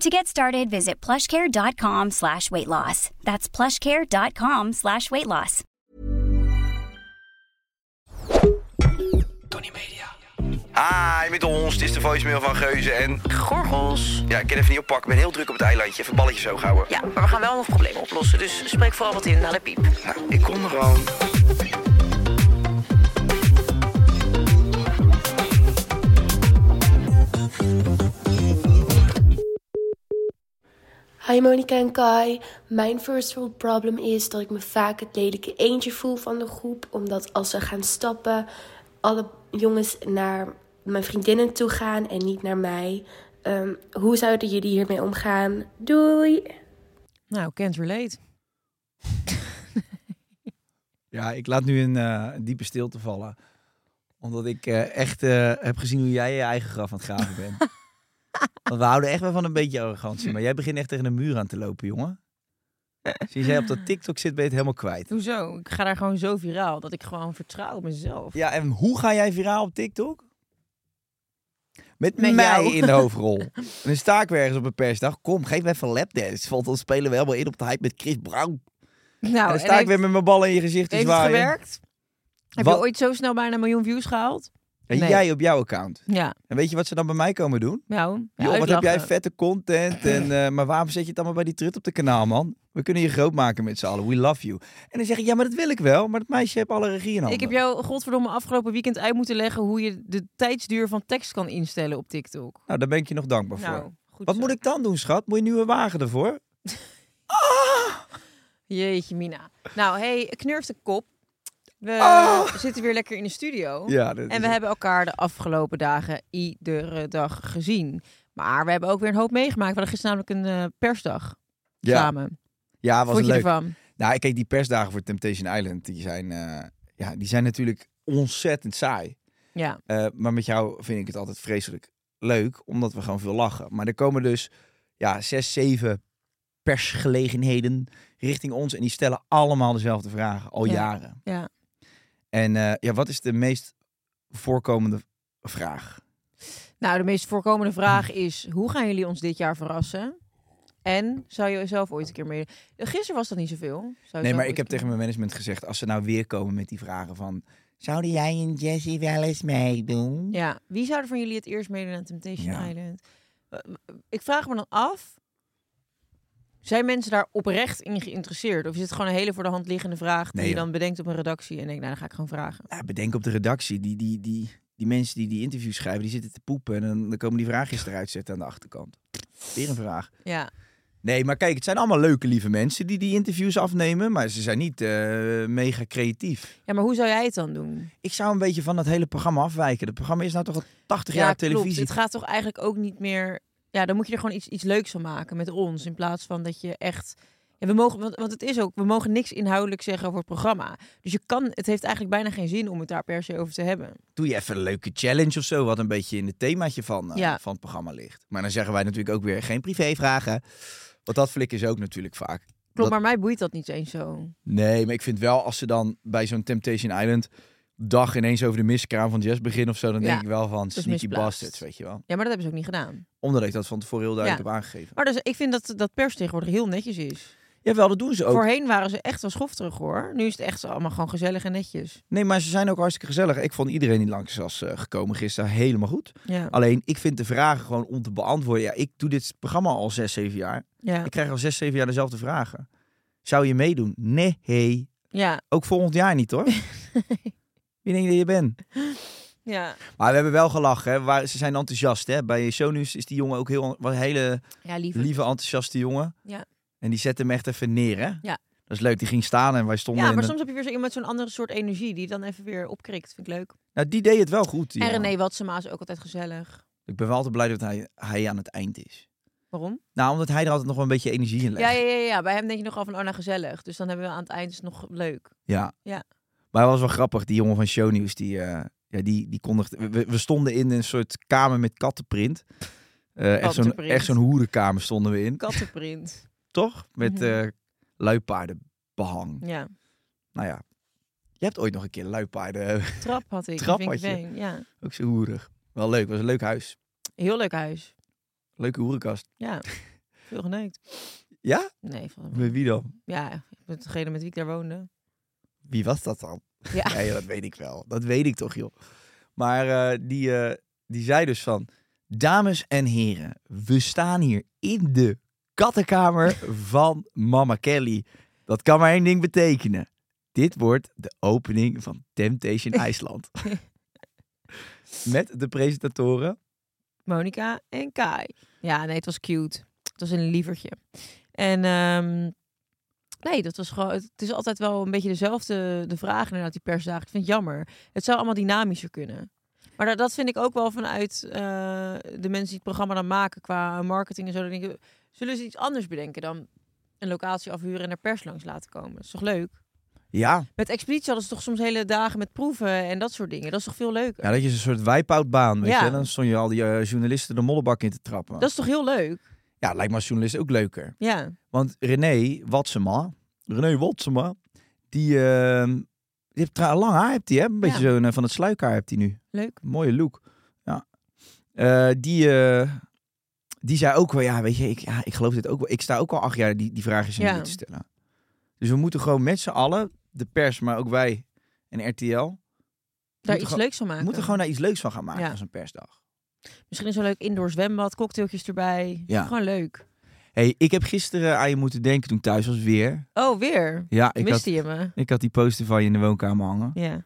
To get started, visit plushcare.com slash weight loss. That's plushcare.com slash weight loss. Tony Media. Hi, met ons. Het is de voicemail van Geuze en... Gorgels. Ja, ik kan even niet oppakken. Ik ben heel druk op het eilandje. Even balletjes zo houden. Ja, maar we gaan wel nog problemen oplossen. Dus spreek vooral wat in naar de piep. Nou, ik kom er gewoon. Hi Monika en Kai. Mijn first world problem is dat ik me vaak het lelijke eentje voel van de groep. Omdat als ze gaan stappen, alle jongens naar mijn vriendinnen toe gaan en niet naar mij. Ehm, hoe zouden jullie hiermee omgaan? Doei! Nou, can't relate. Ja, ik laat nu een eh, diepe stilte vallen. Omdat ik eh, echt eh, heb gezien hoe jij je eigen graf aan het graven bent. Want we houden echt wel van een beetje arrogantie. Maar jij begint echt tegen een muur aan te lopen, jongen. Sinds jij op dat TikTok zit, ben je het helemaal kwijt. Hoezo? Ik ga daar gewoon zo viraal dat ik gewoon vertrouw op mezelf. Ja, en hoe ga jij viraal op TikTok? Met, Met mij jou. in de hoofdrol. en dan sta ik weer ergens op een persdag. Kom, geef me even een lapdance. Want dan spelen we helemaal in op de hype met Chris Brown. Nou, en dan en sta ik heeft- weer met mijn ballen in je gezicht te Heeft het zwaaien. gewerkt? Heb je ooit zo snel bijna een miljoen views gehaald? En Nee. jij op jouw account. Ja. En weet je wat ze dan bij mij komen doen? Nou, ja, Joh, wat heb jij vette content. En, eh, maar waarom zet je het allemaal bij die trut op de kanaal, man? We kunnen je groot maken met z'n allen. We love you. En dan zeg ik, ja, maar dat wil ik wel. Maar dat meisje heeft alle regie in handen. Ik heb jou godverdomme afgelopen weekend uit moeten leggen hoe je de tijdsduur van tekst kan instellen op TikTok. Nou, daar ben ik je nog dankbaar Nou, voor. goed Wat zo. moet ik dan doen, schat? Moet je een nieuwe wagen ervoor? Jeetje, Mina. Nou, hey, knurf de kop. We Ah. zitten weer lekker in de studio. Ja, En we hebben elkaar de afgelopen dagen iedere dag gezien. Maar we hebben ook weer een hoop meegemaakt. We hadden gisteren namelijk een eh, persdag Ja. samen. Ja, was Vond je leuk. ervan? Nou, kijk, die persdagen voor Temptation Island, die zijn, eh, ja, die zijn natuurlijk ontzettend saai. Ja. Eh, maar met jou vind ik het altijd vreselijk leuk, omdat we gewoon veel lachen. Maar er komen dus ja, zes, zeven persgelegenheden richting ons. En die stellen allemaal dezelfde vragen, al Ja. jaren. Ja. En eh, ja, wat is de meest voorkomende vraag? Nou, de meest voorkomende vraag is: hoe gaan jullie ons dit jaar verrassen? En zou je zelf ooit een keer mee? Gisteren was dat niet zoveel. Zou Nee, maar ik heb tegen mijn management gezegd, als ze nou weer komen met die vragen van... Zouden jij en Jessie wel eens meedoen? Ja, wie zou er van jullie het eerst meedoen aan Temptation Ja. Island? Eh, Ik vraag me dan af. Zijn mensen daar oprecht in geïnteresseerd? Of is het gewoon een hele voor de hand liggende vraag die Nee, je dan bedenkt op een redactie en denkt, nou, dan ga ik gewoon vragen. Ja, bedenk op de redactie, die, die, die, die mensen die die interviews schrijven, die zitten te poepen. En dan, dan komen die vraagjes eruit zetten aan de achterkant. Weer een vraag. Ja, Nee, maar kijk, het zijn allemaal leuke, lieve mensen die die interviews afnemen. Maar ze zijn niet eh, mega creatief. ja maar hoe zou jij het dan doen? Ik zou een beetje van dat hele programma afwijken. Het programma is nou toch al 80 ja, jaar klopt. televisie. Het gaat toch eigenlijk ook niet meer... Ja, dan moet je er gewoon iets, iets leuks van maken met ons. In plaats van dat je echt... Ja, we mogen, want, want het is ook, we mogen niks inhoudelijk zeggen over het programma. Dus je kan, het heeft eigenlijk bijna geen zin om het daar per se over te hebben. Doe je even een leuke challenge of zo, wat een beetje in het themaatje van, eh, Ja. van het programma ligt. Maar dan zeggen wij natuurlijk ook weer geen privévragen. Want dat flikken ze ook natuurlijk vaak. Klopt, Dat- maar mij boeit dat niet eens zo. Nee, maar ik vind wel als ze dan bij zo'n Temptation Island dag ineens over de miskraam van Jess beginnen of zo, dan Ja, denk ik wel van is sneaky misplaatst. bastards, weet je wel. Ja, maar dat hebben ze ook niet gedaan. Omdat ik dat van tevoren heel duidelijk heb aangegeven. Maar dus, ik vind dat, dat pers tegenwoordig heel netjes is. Jawel, dat doen ze ook. Voorheen waren ze echt wel schofterig hoor. Nu is het echt allemaal gewoon gezellig en netjes. Nee, maar ze zijn ook hartstikke gezellig. Ik vond iedereen die langs was eh, gekomen gisteren helemaal goed. Ja. Alleen, ik vind de vragen gewoon om te beantwoorden. Ja, ik doe dit programma al zes, zeven jaar. ja. Ik krijg al zes, zeven jaar dezelfde vragen. Zou je meedoen? Nee. Ja, Ook volgend jaar niet, hoor. Wie denk je dat je bent? ja. Maar we hebben wel gelachen. Hè. Waar, ze zijn enthousiast. Hè. Bij Shownieuws is die jongen ook heel, wel een hele Ja, liever. lieve, enthousiaste jongen. Ja. En die zette hem echt even neer, hè? Ja. Dat is leuk. Die ging staan en wij stonden Ja, maar de- soms heb je weer zo iemand met zo'n andere soort energie die dan even weer opkrikt. Vind ik leuk. Nou, die deed het wel goed. die En. René Watsema is ook altijd gezellig. Ik ben wel altijd blij dat hij, hij aan het eind is. Waarom? Nou, omdat hij er altijd nog wel een beetje energie in legt. Ja, ja, ja, ja. Bij hem denk je nogal van, oh nou gezellig. Dus dan hebben we aan het eind is nog leuk. Ja. Ja. Maar hij was wel grappig, die jongen van Shownieuws. Die, eh, ja, die, die kondigde... We, we stonden in een soort kamer met kattenprint. Eh, echt zo'n echt zo'n hoerenkamer stonden we in. Kattenprint. Toch? Met Mhm. eh luipaardenbehang. ja. Nou ja. Je hebt ooit nog een keer luipaarden... Trap had ik. Trap had je? Ja. ook zo hoerig. Wel leuk. was een leuk huis. Heel leuk huis. Leuke hoerenkast. Ja. Veel geneukt. Ja? Nee, van Met wie dan? Ja, met degene met wie ik daar woonde. Wie was dat dan? Ja. Dat weet ik wel. Dat weet ik toch, joh. Maar eh, die, eh, die zei dus van... Dames en heren, we staan hier in de kattenkamer van Mama Kelly. Dat kan maar één ding betekenen. Dit wordt de opening van Temptation IJsland. Met de presentatoren. Monica en Kai. Ja, nee, het was cute. Het was een lievertje. En ehm, nee, dat was gewoon. Het is altijd wel een beetje dezelfde de vraag inderdaad die persdagen. Ik vind het jammer. Het zou allemaal dynamischer kunnen. Maar dat, dat vind ik ook wel vanuit eh, de mensen die het programma dan maken qua marketing en zo. Dan denk ik, zullen ze iets anders bedenken dan een locatie afhuren en er pers langs laten komen? Dat is toch leuk? Ja, Met Expeditie hadden ze toch soms hele dagen met proeven en dat soort dingen. Dat is toch veel leuker? ja dat is een soort wipe-out-baan, weet Ja. je. Dan stond je al die eh, journalisten de mollebak in te trappen. Dat is toch heel leuk? Ja, lijkt me als journalist ook leuker. Ja. Want René Watsema, René Watsema, die, die heeft tra- lang haar, heeft hij, hè? Een beetje Ja. zo'n eh, van het sluikhaar heeft hij nu. Leuk. Mooie look. Ja. Eh, die, eh, die zei ook wel, ja, weet je, ik, ja, ik geloof dit ook wel. Ik sta ook al acht jaar die, die vraagjes aan Ja. te stellen. Dus we moeten gewoon met z'n allen, de pers, maar ook wij en RTL, Daar iets gewoon- leuks van maken. we moeten gewoon daar iets leuks van gaan maken Ja. als een persdag. Misschien zo'n leuk indoor zwembad, cocktailtjes erbij. Ja. Gewoon leuk. hey, ik heb gisteren aan je moeten denken toen ik thuis was weer. Oh, weer? Ja, ik had, Miste je me? ik had die poster van je in de woonkamer hangen. Ja.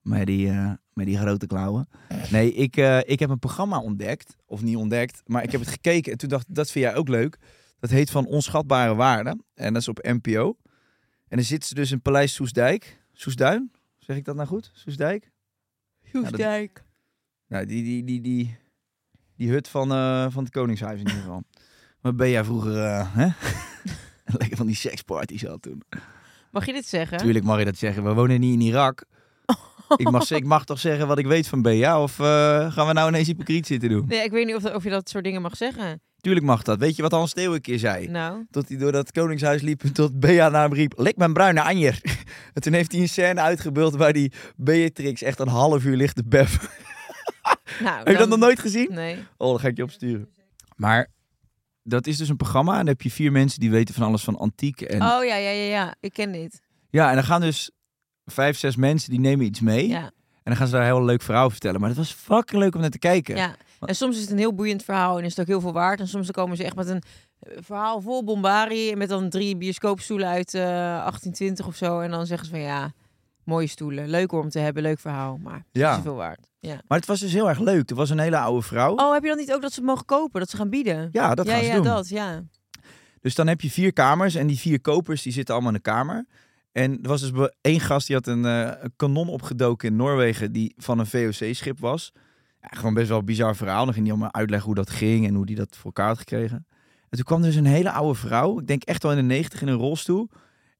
Met die, eh, met die grote klauwen. Nee, ik, eh, ik heb een programma ontdekt. Of niet ontdekt, maar ik heb het gekeken. En toen dacht ik, dat vind jij ook leuk. Dat heet Van Onschatbare Waarde. En dat is op NPO. En dan zitten ze dus in Paleis Soesdijk. Soesduin? Zeg ik dat nou goed? Soesdijk? Hoefdijk. Nou, die, die, die, die, die hut van, eh, van het Koningshuis in ieder geval. Wat ben jij vroeger, eh, hè? Lekker van die seksparties al toen. Mag je dit zeggen? Tuurlijk mag je dat zeggen. We wonen niet in Irak. Ik mag, ik mag toch zeggen wat ik weet van BA? Of eh, gaan we nou ineens hypocriet zitten doen? Nee, ik weet niet of, of je dat soort dingen mag zeggen. Tuurlijk mag dat. Weet je wat Hans Steeuw een keer zei? Nou, Tot hij door dat koningshuis liep en tot Bea naar hem riep... Lik mijn bruine anjer. En toen heeft hij een scène uitgebeeld waar die Beatrix echt een half uur ligt te beffen. Nou Heb je dat nog nooit gezien? Nee. Oh, dan ga ik je opsturen. Maar dat is dus een programma en dan heb je vier mensen die weten van alles van antiek. En, Oh ja, ja, ja, ja. Ik ken dit. Ja, en dan gaan dus vijf, zes mensen die nemen iets mee. Ja. En dan gaan ze daar een heel leuk verhaal vertellen. Maar dat was fucking leuk om naar te kijken. ja. En soms is het een heel boeiend verhaal en is het ook heel veel waard. En soms dan komen ze echt met een eh, verhaal vol bombarie. Met dan drie bioscoopstoelen uit eh 1820 of zo. En dan zeggen ze van ja, mooie stoelen. Leuk om te hebben, leuk verhaal. Maar Ja. is niet veel waard. Ja. Maar het was dus heel erg leuk. Er was een hele oude vrouw. Oh, heb je dan niet ook dat ze mogen kopen? Dat ze gaan bieden? Ja, dat ja, gaan ze ja, doen. dat, ja. Dus dan heb je vier kamers en die vier kopers die zitten allemaal in een kamer. En er was dus één gast die had een, eh, een kanon opgedoken in Noorwegen die van een VOC-schip was. Ja, gewoon best wel een bizar verhaal. Dan ging hij allemaal uitleggen hoe dat ging en hoe hij dat voor elkaar had gekregen. En toen kwam dus een hele oude vrouw, ik denk echt wel in de negentig in een rolstoel.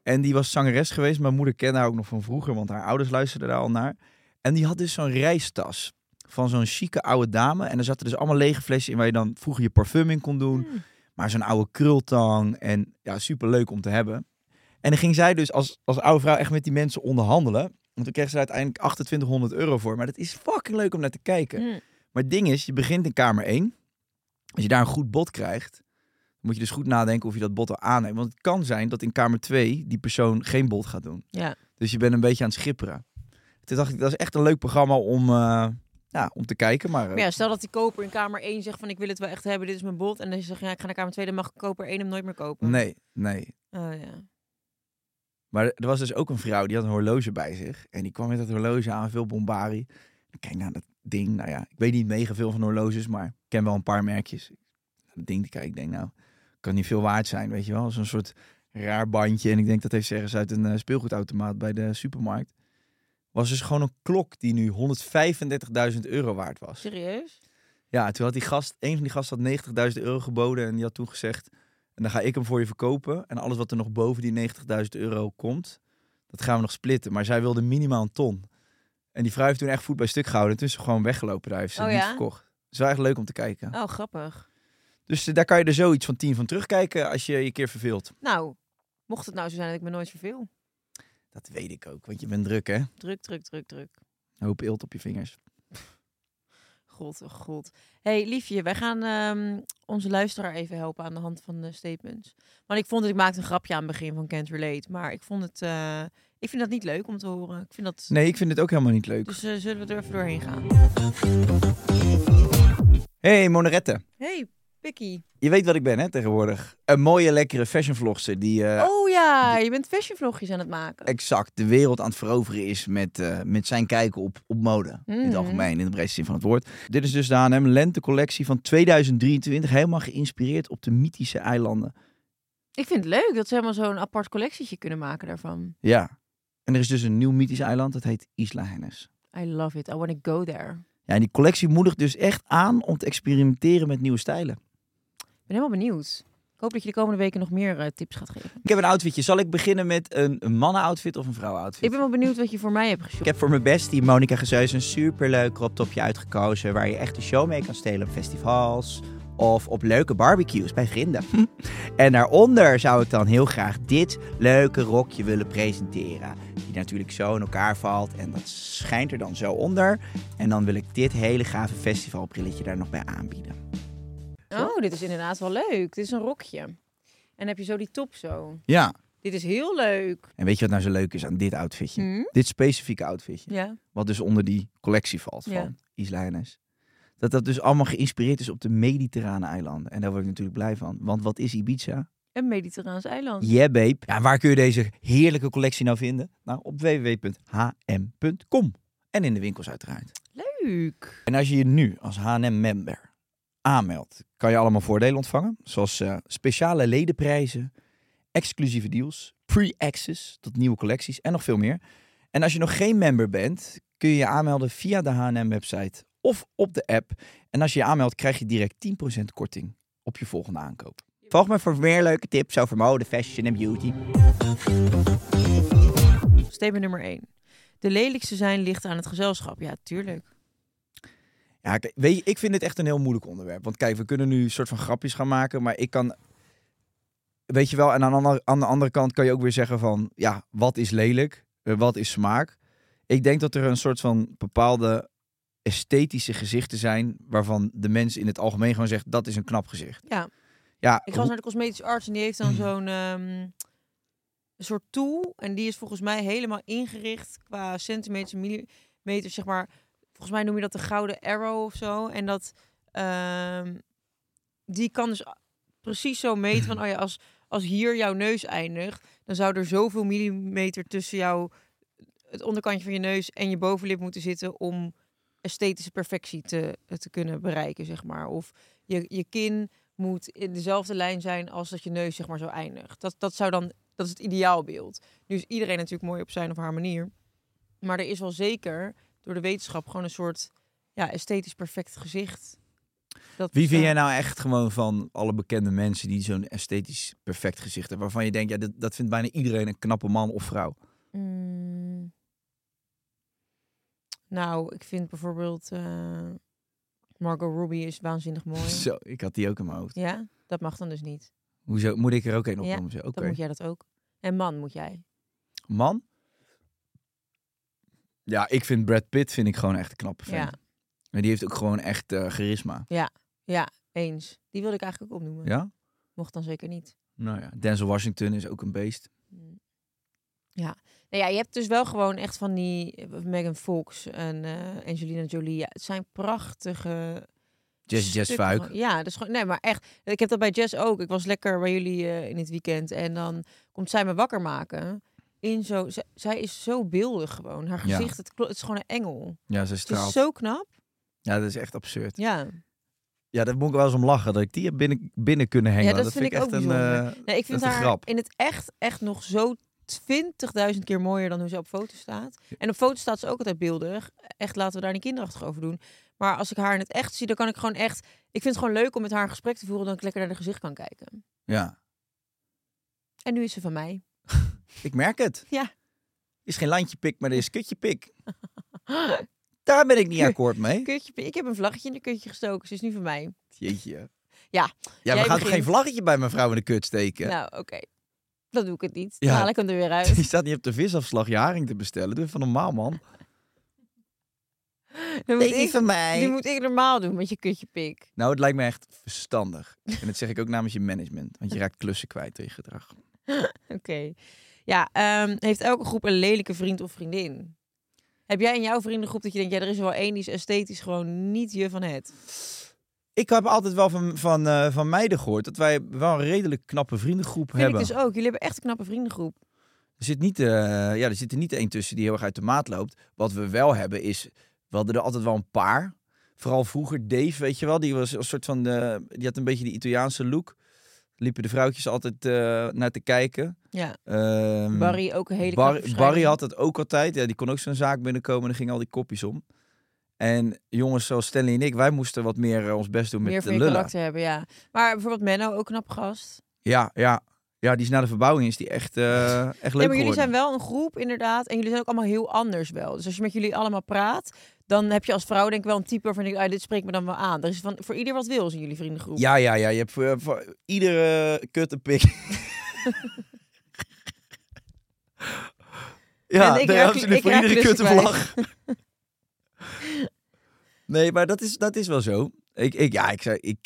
En die was zangeres geweest. Mijn moeder kende haar ook nog van vroeger, want haar ouders luisterden daar al naar. En die had dus zo'n reistas van zo'n chique oude dame. En er zaten dus allemaal lege flesjes in waar je dan vroeger je parfum in kon doen. Maar zo'n oude krultang. En ja, super leuk om te hebben. En dan ging zij dus als, als oude vrouw echt met die mensen onderhandelen. Want toen kreeg ze er uiteindelijk 2800 euro voor. Maar dat is fucking leuk om naar te kijken. Hm. Maar het ding is, je begint in kamer 1. Als je daar een goed bod krijgt, moet je dus goed nadenken of je dat bod al aanneemt. Want het kan zijn dat in kamer 2 die persoon geen bod gaat doen. Ja. Dus je bent een beetje aan het schipperen. Toen dacht ik, dat is echt een leuk programma om, eh, ja, om te kijken. Maar, eh, Maar ja, stel dat die koper in kamer 1 zegt van ik wil het wel echt hebben, dit is mijn bod. En dan zeg je ja, ik ga naar kamer 2, dan mag koper 1 hem nooit meer kopen. nee, nee. Oh ja. Maar er was dus ook een vrouw die had een horloge bij zich. En die kwam met dat horloge aan, veel bombari. Ik kijk naar dat ding. Nou ja, ik weet niet mega veel van horloges, maar ik ken wel een paar merkjes. Dat ding te kijken, ik denk nou, kan niet veel waard zijn, weet je wel. Zo'n soort raar bandje. En ik denk dat heeft ze ergens uit een eh, speelgoedautomaat bij de supermarkt. Was dus gewoon een klok die nu 135.000 euro waard was. Serieus? Ja, toen had die gast, een van die gasten had 90.000 euro geboden. En die had toen gezegd, en dan ga ik hem voor je verkopen. En alles wat er nog boven die 90.000 euro komt, dat gaan we nog splitten. Maar zij wilde minimaal een ton. En die vrouw heeft toen echt voet bij stuk gehouden. En toen is ze gewoon weggelopen. Daar heeft ze Oh niet ja? verkocht. Het is wel echt leuk om te kijken. Oh, grappig. Dus eh, daar kan je er zoiets van 10 van terugkijken als je je keer verveelt. Nou, mocht het nou zo zijn dat ik me nooit verveel. Dat weet ik ook, want je bent druk hè. Druk, druk, druk, druk. Een hoop eelt op je vingers. God, oh god. hey, liefje, wij gaan ehm, onze luisteraar even helpen aan de hand van de statements. Want ik vond het, ik maakte een grapje aan het begin van Can't Relate. Maar ik vond het, eh, ik vind dat niet leuk om te horen. Ik vind dat... Nee, ik vind het ook helemaal niet leuk. Dus eh, zullen we er even doorheen gaan? hey, Monerette. Hey, Pikkie. Je weet wat ik ben hè, tegenwoordig. Een mooie, lekkere fashion vlogster die eh, oh ja, je bent fashionvlogjes aan het maken. exact de wereld aan het veroveren is met, eh, met zijn kijken op, op mode. In het Mhm. algemeen, in de breedste zin van het woord. Dit is dus de H&M lentecollectie van 2023. Helemaal geïnspireerd op de mythische eilanden. Ik vind het leuk dat ze helemaal zo'n apart collectietje kunnen maken daarvan. Ja. En er is dus een nieuw mythisch eiland, dat heet Isla Hennes. I love it. I want to go there. Ja, en die collectie moedigt dus echt aan om te experimenteren met nieuwe stijlen. Ik ben helemaal benieuwd. Ik hoop dat je de komende weken nog meer eh, tips gaat geven. Ik heb een outfitje. Zal ik beginnen met een, een mannen-outfit of een vrouw-outfit? Ik ben wel benieuwd wat je voor mij hebt geshopt. Ik heb voor mijn bestie Monica Gezeus een superleuk crop topje uitgekozen waar je echt de show mee kan stelen op festivals of op leuke barbecues bij vrienden. en daaronder zou ik dan heel graag dit leuke rokje willen presenteren. Die natuurlijk zo in elkaar valt en dat schijnt er dan zo onder. En dan wil ik dit hele gave festivalbrilletje daar nog bij aanbieden. Oh, dit is inderdaad wel leuk. Dit is een rokje. En heb je zo die top zo. Ja. Dit is heel leuk. En weet je wat nou zo leuk is aan dit outfitje? Hm? Dit specifieke outfitje. Ja. Wat dus onder die collectie valt van Ja. Hennes. Dat dat dus allemaal geïnspireerd is op de mediterrane eilanden. En daar word ik natuurlijk blij van. Want wat is Ibiza? Een mediterraans eiland. Yeah, babe. Ja, waar kun je deze heerlijke collectie nou vinden? Nou, op www.hm.com. En in de winkels uiteraard. Leuk. En als je je nu als H&M-member aanmeldt, kan je allemaal voordelen ontvangen. Zoals eh, speciale ledenprijzen, exclusieve deals, pre-access tot nieuwe collecties en nog veel meer. En als je nog geen member bent, kun je je aanmelden via de H&M-website of op de app. En als je je aanmeldt, krijg je direct 10% korting op je volgende aankoop. Volg me voor meer leuke tips over mode, fashion en beauty. Statement nummer 1. De lelijkste zijn ligt aan het gezelschap. Ja, tuurlijk. Ja, kijk, weet je, ik vind het echt een heel moeilijk onderwerp. Want kijk, we kunnen nu een soort van grapjes gaan maken, maar ik kan... Weet je wel, en aan de, andere, aan de andere kant kan je ook weer zeggen van... Ja, wat is lelijk? Eh, Wat is smaak? Ik denk dat er een soort van bepaalde esthetische gezichten zijn... waarvan de mens in het algemeen gewoon zegt, dat is een knap gezicht. Ja. Ja, Ik eens naar de cosmetische arts en die heeft dan zo'n ehm, een soort tool. En die is volgens mij helemaal ingericht qua centimeters en millimeters, zeg maar. Volgens mij noem je dat de gouden arrow of zo. En dat ehm, die kan dus precies zo meten van, oh ja, als, als hier jouw neus eindigt, dan zou er zoveel millimeter tussen jou, het onderkantje van je neus en je bovenlip moeten zitten om esthetische perfectie te, te kunnen bereiken, zeg maar. Of je, je kin moet in dezelfde lijn zijn als dat je neus zeg maar zo eindigt. Dat, dat zou dan, dat is het ideaalbeeld. Nu is iedereen natuurlijk mooi op zijn of haar manier. Maar er is wel zeker door de wetenschap gewoon een soort ja, esthetisch perfect gezicht. Dat, Wie vind ja, jij nou echt gewoon van alle bekende mensen die zo'n esthetisch perfect gezicht hebben? Waarvan je denkt, ja, dat, dat vindt bijna iedereen een knappe man of vrouw. Mm. nou, ik vind bijvoorbeeld eh, Margot Robbie is waanzinnig mooi. Zo, ik had die ook in mijn hoofd. Ja, dat mag dan dus niet. Hoezo? Moet ik er ook een Ja, opnoemen? Zo, Oké. Dan moet jij dat ook. En man moet jij. Man? Ja, ik vind Brad Pitt vind ik gewoon echt een knappe fan. Ja. En die heeft ook gewoon echt eh, charisma. Ja, eens. Die wilde ik eigenlijk ook opnoemen. Ja? Mocht dan zeker niet. Nou ja, Denzel Washington is ook een beest. Nou ja, je hebt dus wel gewoon echt van die eh, Megan Fox en eh, Angelina Jolie. Ja, het zijn prachtige. Jess, Jess Fuik. Ja, is gewoon. Nee, maar echt. Ik heb dat bij Jess ook. Ik was lekker bij jullie in het weekend en dan komt zij me wakker maken. In zo... zij is zo beeldig gewoon. Haar Ja. gezicht, het, het is gewoon een engel. Ja, ze Het is straalt. zo knap. Ja, dat is echt absurd. Ja. Ja, daar moet ik wel eens om lachen. Dat ik die heb binnen, binnen kunnen hangen. Ja, dat vind ik echt ook een, eh, Nee, ik vind haar grap. in het echt, echt nog zo 20.000 keer mooier dan hoe ze op foto staat. En op foto staat ze ook altijd beeldig. Echt, laten we daar niet kinderachtig over doen. Maar als ik haar in het echt zie, dan kan ik gewoon echt... Ik vind het gewoon leuk om met haar een gesprek te voeren... dan ik lekker naar haar gezicht kan kijken. Ja, En nu is ze van mij. ik merk het. Ja. Is geen landje pik, maar er is kutje pik. Daar ben ik niet akkoord mee. Kutje, ik heb een vlaggetje in de kutje gestoken. Ze is nu van mij. Jeetje. Ja. Ja, we gaan toch geen vlaggetje bij mijn vrouw in de kut steken? Nou, oké. Dan doe ik het niet. Dan Ja. haal ik hem er weer uit. Die staat niet op de visafslag je haring te bestellen. Doe even normaal, man. Dan moet niet ik, van mij. die moet ik normaal doen met je kutje pik. Nou, het lijkt me echt verstandig. En dat zeg ik ook namens je management. Want je raakt klussen kwijt door je gedrag. Oké. Ja, ehm, heeft elke groep een lelijke vriend of vriendin? Heb jij in jouw vriendengroep dat je denkt, ja, er is wel één die is esthetisch gewoon niet je van het? Ik heb altijd wel van, van, eh, van meiden gehoord dat wij wel een redelijk knappe vriendengroep Vind hebben. ik dus ook. Jullie hebben echt een knappe vriendengroep. Er zit niet, eh, ja, er zit er niet één tussen die heel erg uit de maat loopt. Wat we wel hebben is, we hadden er altijd wel een paar. Vooral vroeger Dave, weet je wel, die was een soort van, de, die had een beetje die Italiaanse look. Liepen de vrouwtjes altijd eh, naar te kijken. Ja. Ehm, Barry ook een hele Bar- Barry had het ook altijd. Ja, die kon ook zo'n zaak binnenkomen en dan gingen al die kopjes om. En jongens zoals Stanley en ik, wij moesten wat meer eh, ons best doen met meer de lullen. karakter hebben, ja. Maar bijvoorbeeld Menno, ook een knap gast. Ja, ja. Ja, die is na de verbouwing is die echt, eh, echt leuk Ja, maar jullie geworden. zijn wel een groep, inderdaad. En jullie zijn ook allemaal heel anders wel. Dus als je met jullie allemaal praat, dan heb je als vrouw denk ik wel een type waarvan ik, ah, dit spreekt me dan wel aan. Er is van, voor ieder wat wil in jullie vriendengroep. Ja, ja, ja. Je hebt voor, voor iedere kut een pik. ja, En ik nee, raak- absoluut. ik voor raak iedere klussen kut een vlag. nee, maar dat is, dat is wel zo. Ik, ik, ja, ik zei, ik...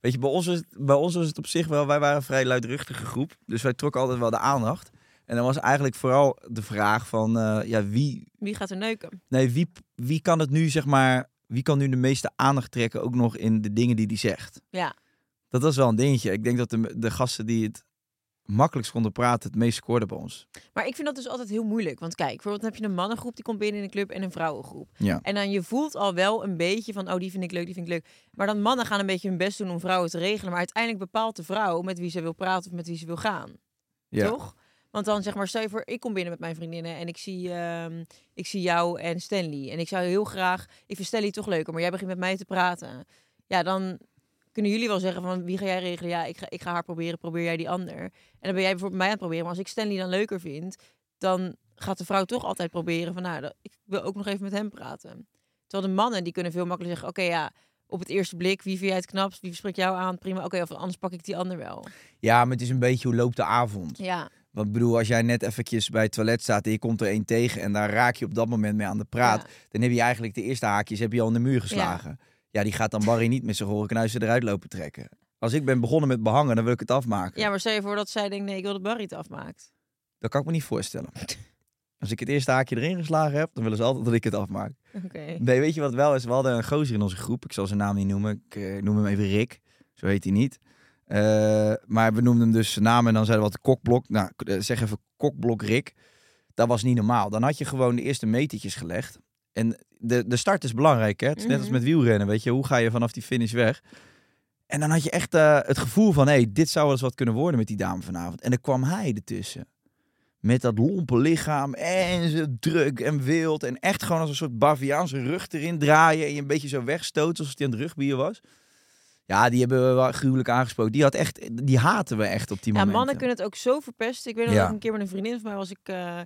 Weet je, bij ons, was het, bij ons was het op zich wel... Wij waren een vrij luidruchtige groep. Dus wij trokken altijd wel de aandacht. En dan was eigenlijk vooral de vraag van... eh, ja, wie, Wie gaat er neuken? nee, wie, wie kan het nu, zeg maar... Wie kan nu de meeste aandacht trekken ook nog in de dingen die hij zegt? Ja. Dat was wel een dingetje. Ik denk dat de, de gasten die het makkelijkst konden praten, het meest scoorden bij ons. Maar ik vind dat dus altijd heel moeilijk. Want kijk, bijvoorbeeld heb je een mannengroep die komt binnen in een club en een vrouwengroep. Ja. En dan je voelt al wel een beetje van, oh die vind ik leuk, die vind ik leuk. Maar dan mannen gaan een beetje hun best doen om vrouwen te regelen. Maar uiteindelijk bepaalt de vrouw met wie ze wil praten of met wie ze wil gaan. Ja. Toch? Want dan zeg maar, stel je voor, ik kom binnen met mijn vriendinnen en ik zie, ehm, ik zie jou en Stanley. En ik zou heel graag, ik vind Stanley toch leuker, maar jij begint met mij te praten. Ja, dan kunnen jullie wel zeggen van wie ga jij regelen? Ja, ik ga, ik ga haar proberen, probeer jij die ander. En dan ben jij bijvoorbeeld mij aan het proberen. Maar als ik Stanley dan leuker vind, dan gaat de vrouw toch altijd proberen van nou, ik wil ook nog even met hem praten. Terwijl de mannen die kunnen veel makkelijker zeggen, oké ja, op het eerste blik, wie vind jij het knapst? Wie spreekt jou aan? Prima, oké, of anders pak ik die ander wel. ja, maar het is een beetje hoe loopt de avond. Ja, Want ik bedoel, als jij net eventjes bij het toilet staat en je komt er één tegen en daar raak je op dat moment mee aan de praat, Ja. dan heb je eigenlijk de eerste haakjes heb je al in de muur geslagen. Ja, die gaat dan Barry niet met zijn horenknuizen eruit lopen trekken. Als ik ben begonnen met behangen, dan wil ik het afmaken. ja, maar stel je voor dat zij denkt, nee, ik wil dat Barry het afmaakt. Dat kan ik me niet voorstellen. Als ik het eerste haakje erin geslagen heb, dan willen ze altijd dat ik het afmaak. Oké. Nee, weet je wat wel is? We hadden een gozer in onze groep. Ik zal zijn naam niet noemen. Ik eh, noem hem even Rick. Zo heet hij niet. Eh, maar we noemden hem dus zijn naam en dan zeiden we wat kokblok. Nou, eh, zeg even kokblok Rick. Dat was niet normaal. Dan had je gewoon de eerste metertjes gelegd. En de, de start is belangrijk, hè? Het is net als Mhm. met wielrennen, weet je. Hoe ga je vanaf die finish weg? En dan had je echt eh, het gevoel van... hé, hey, dit zou wel eens wat kunnen worden met die dame vanavond. En dan kwam hij ertussen. Met dat lompe lichaam en zo druk en wild. En echt gewoon als een soort Baviaanse rug erin draaien. En je een beetje zo wegstoot alsof hij aan het rugbier was. Ja, die hebben we wel gruwelijk aangesproken. Die, had echt, die haten we echt op die Ja, momenten. mannen kunnen het ook zo verpesten. Ik weet nog Ja. dat ik een keer met een vriendin van mij was ik eh,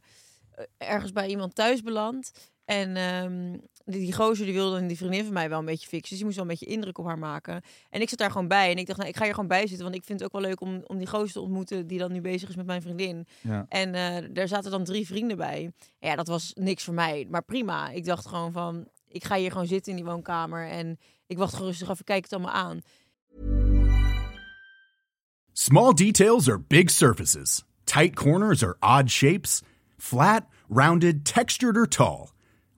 ergens bij iemand thuis beland. En ehm, die, die gozer die wilde die vriendin van mij wel een beetje fixen. Dus die moest wel een beetje indruk op haar maken. En ik zat daar gewoon bij. En ik dacht, nou, ik ga hier gewoon bij zitten. Want ik vind het ook wel leuk om, om die gozer te ontmoeten die dan nu bezig is met mijn vriendin. Ja. En eh daar zaten dan drie vrienden bij. En ja, dat was niks voor mij. Maar prima. Ik dacht gewoon van, ik ga hier gewoon zitten in die woonkamer. En ik wacht gewoon rustig af. Ik kijk het allemaal aan. Small details are big surfaces. Tight corners are odd shapes. Flat, rounded, textured, or tall.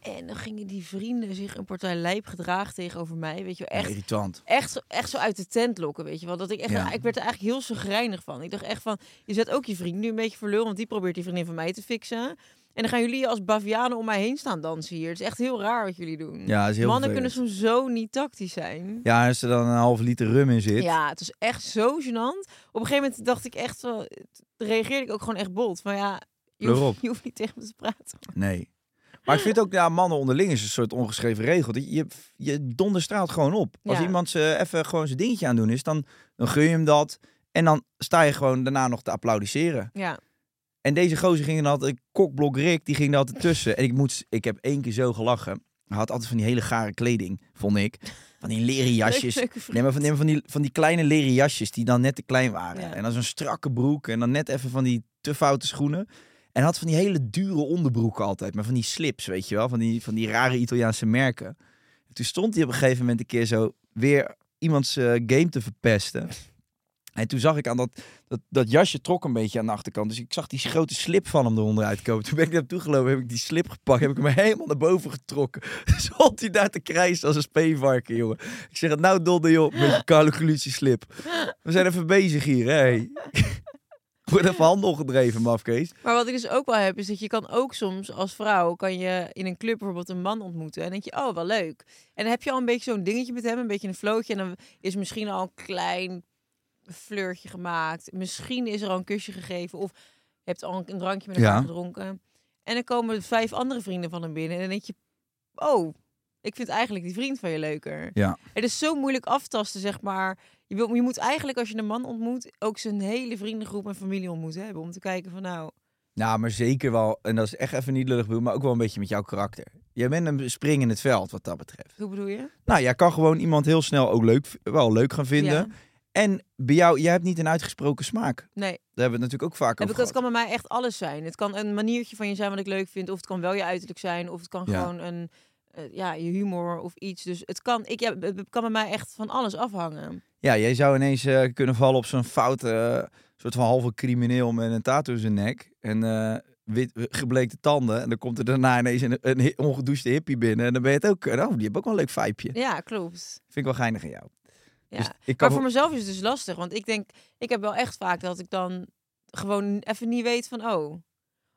En dan gingen die vrienden zich een partij lijp gedragen tegenover mij. Weet je echt, Irritant. echt, zo- echt zo uit de tent lokken, weet je wel. Dat ik echt, Ja. ik werd er eigenlijk heel zagrijnig van. Ik dacht echt van, je zet ook je vriend nu een beetje voor lul, want die probeert die vriendin van mij te fixen. En dan gaan jullie als bavianen om mij heen staan dansen hier. Het is echt heel raar wat jullie doen. Ja, is heel Mannen vervelend. kunnen soms zo niet tactisch zijn. Ja, als er dan een halve liter rum in zit. Ja, het is echt zo gênant. Op een gegeven moment dacht ik echt wel, reageerde ik ook gewoon echt bot. Van ja, je hoeft, je hoeft niet tegen me te praten. Nee. Maar ik vind ook, ja, mannen onderling is een soort ongeschreven regel. Dat Je, je donderstraalt gewoon op. Als Ja. iemand ze even gewoon zijn dingetje aan doen is, dan, dan gun je hem dat. En dan sta je gewoon daarna nog te applaudisseren. Ja, En deze gozer ging er altijd, kokblok Rick, die ging er altijd tussen. En ik, moet, ik heb één keer zo gelachen. Hij had altijd van die hele gare kleding, vond ik. Van die leren jasjes. Nee, maar van, nee, maar van, die, van die kleine leren jasjes die dan net te klein waren. Ja. En dan zo'n strakke broek en dan net even van die te foute schoenen. En had van die hele dure onderbroeken altijd. Maar van die slips, weet je wel. Van die, van die rare Italiaanse merken. En toen stond hij op een gegeven moment een keer zo weer iemands game te verpesten. En toen zag ik aan dat, dat, dat jasje trok een beetje aan de achterkant. Dus ik zag die grote slip van hem eronder uitkomen. Toen ben ik naar hem toegelopen, heb ik die slip gepakt. Heb ik hem helemaal naar boven getrokken. Stond hij daar te krijsen als een speenvarken, jongen. Ik zeg het nou donder joh, met je Carlo Colucci slip. We zijn even bezig hier, hè. Hey. Word even handel gedreven, mafkees. Maar wat ik dus ook wel heb, is dat je kan ook soms als vrouw, kan je in een club bijvoorbeeld een man ontmoeten. En denk je, oh, wel leuk. En dan heb je al een beetje zo'n dingetje met hem, een beetje een flootje. En dan is misschien al een klein fleurtje gemaakt. Misschien is er al een kusje gegeven. Of je hebt al een drankje met elkaar Ja. gedronken. En dan komen er vijf andere vrienden van hem binnen. En dan denk je, oh, ik vind eigenlijk die vriend van je leuker. Ja. Het is zo moeilijk aftasten, zeg maar. Je, wil, je moet eigenlijk, als je een man ontmoet, ook zijn hele vriendengroep en familie ontmoeten hebben. Om te kijken van, nou, Nou, maar zeker wel, en dat is echt even niet lullig bedoeld, maar ook wel een beetje met jouw karakter. Jij bent een spring in het veld, wat dat betreft. hoe bedoel je? Nou, jij kan gewoon iemand heel snel ook leuk, wel leuk gaan vinden. Ja. En bij jou, jij hebt niet een uitgesproken smaak. Nee, Daar hebben we het natuurlijk ook vaak heb over ik, het kan bij mij echt alles zijn. Het kan een maniertje van je zijn wat ik leuk vind. Of het kan wel je uiterlijk zijn. Of het kan Ja. gewoon een, eh, ja, je humor of iets. Dus het kan, ik, ja, het kan bij mij echt van alles afhangen. Ja, jij zou ineens eh, kunnen vallen op zo'n foute, eh, soort van halve crimineel met een tattoo in zijn nek. En wit, gebleekte tanden. En dan komt er daarna ineens een, een ongedouchte hippie binnen. En dan ben je het ook, nou, die heeft ook wel een leuk vibeje. Ja, klopt. Vind ik wel geinig aan jou. Ja. Dus ik kan maar voor mezelf is het dus lastig. Want ik denk, ik heb wel echt vaak dat ik dan gewoon even niet weet van, oh.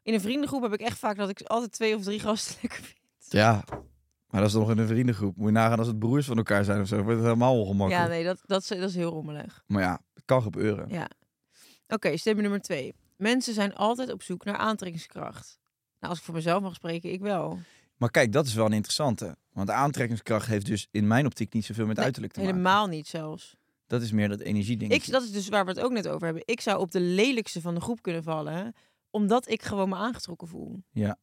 In een vriendengroep heb ik echt vaak dat ik altijd twee of drie gasten lekker vind. Ja, maar dat is nog in een vriendengroep. Moet je nagaan als het broers van elkaar zijn of zo. Wordt het helemaal ongemakkelijk. Ja, nee, dat, dat, is, dat is heel rommelig. Maar ja, het kan gebeuren. Ja. Oké, stap nummer twee. Mensen zijn altijd op zoek naar aantrekkingskracht. Nou, als ik voor mezelf mag spreken, ik wel. Maar kijk, dat is wel een interessante. Want de aantrekkingskracht heeft dus in mijn optiek niet zoveel met Nee, uiterlijk te maken. Helemaal niet zelfs. Dat is meer dat energieding. Ik, dat is dus waar we het ook net over hebben. Ik zou op de lelijkste van de groep kunnen vallen, omdat ik gewoon me aangetrokken voel. Ja,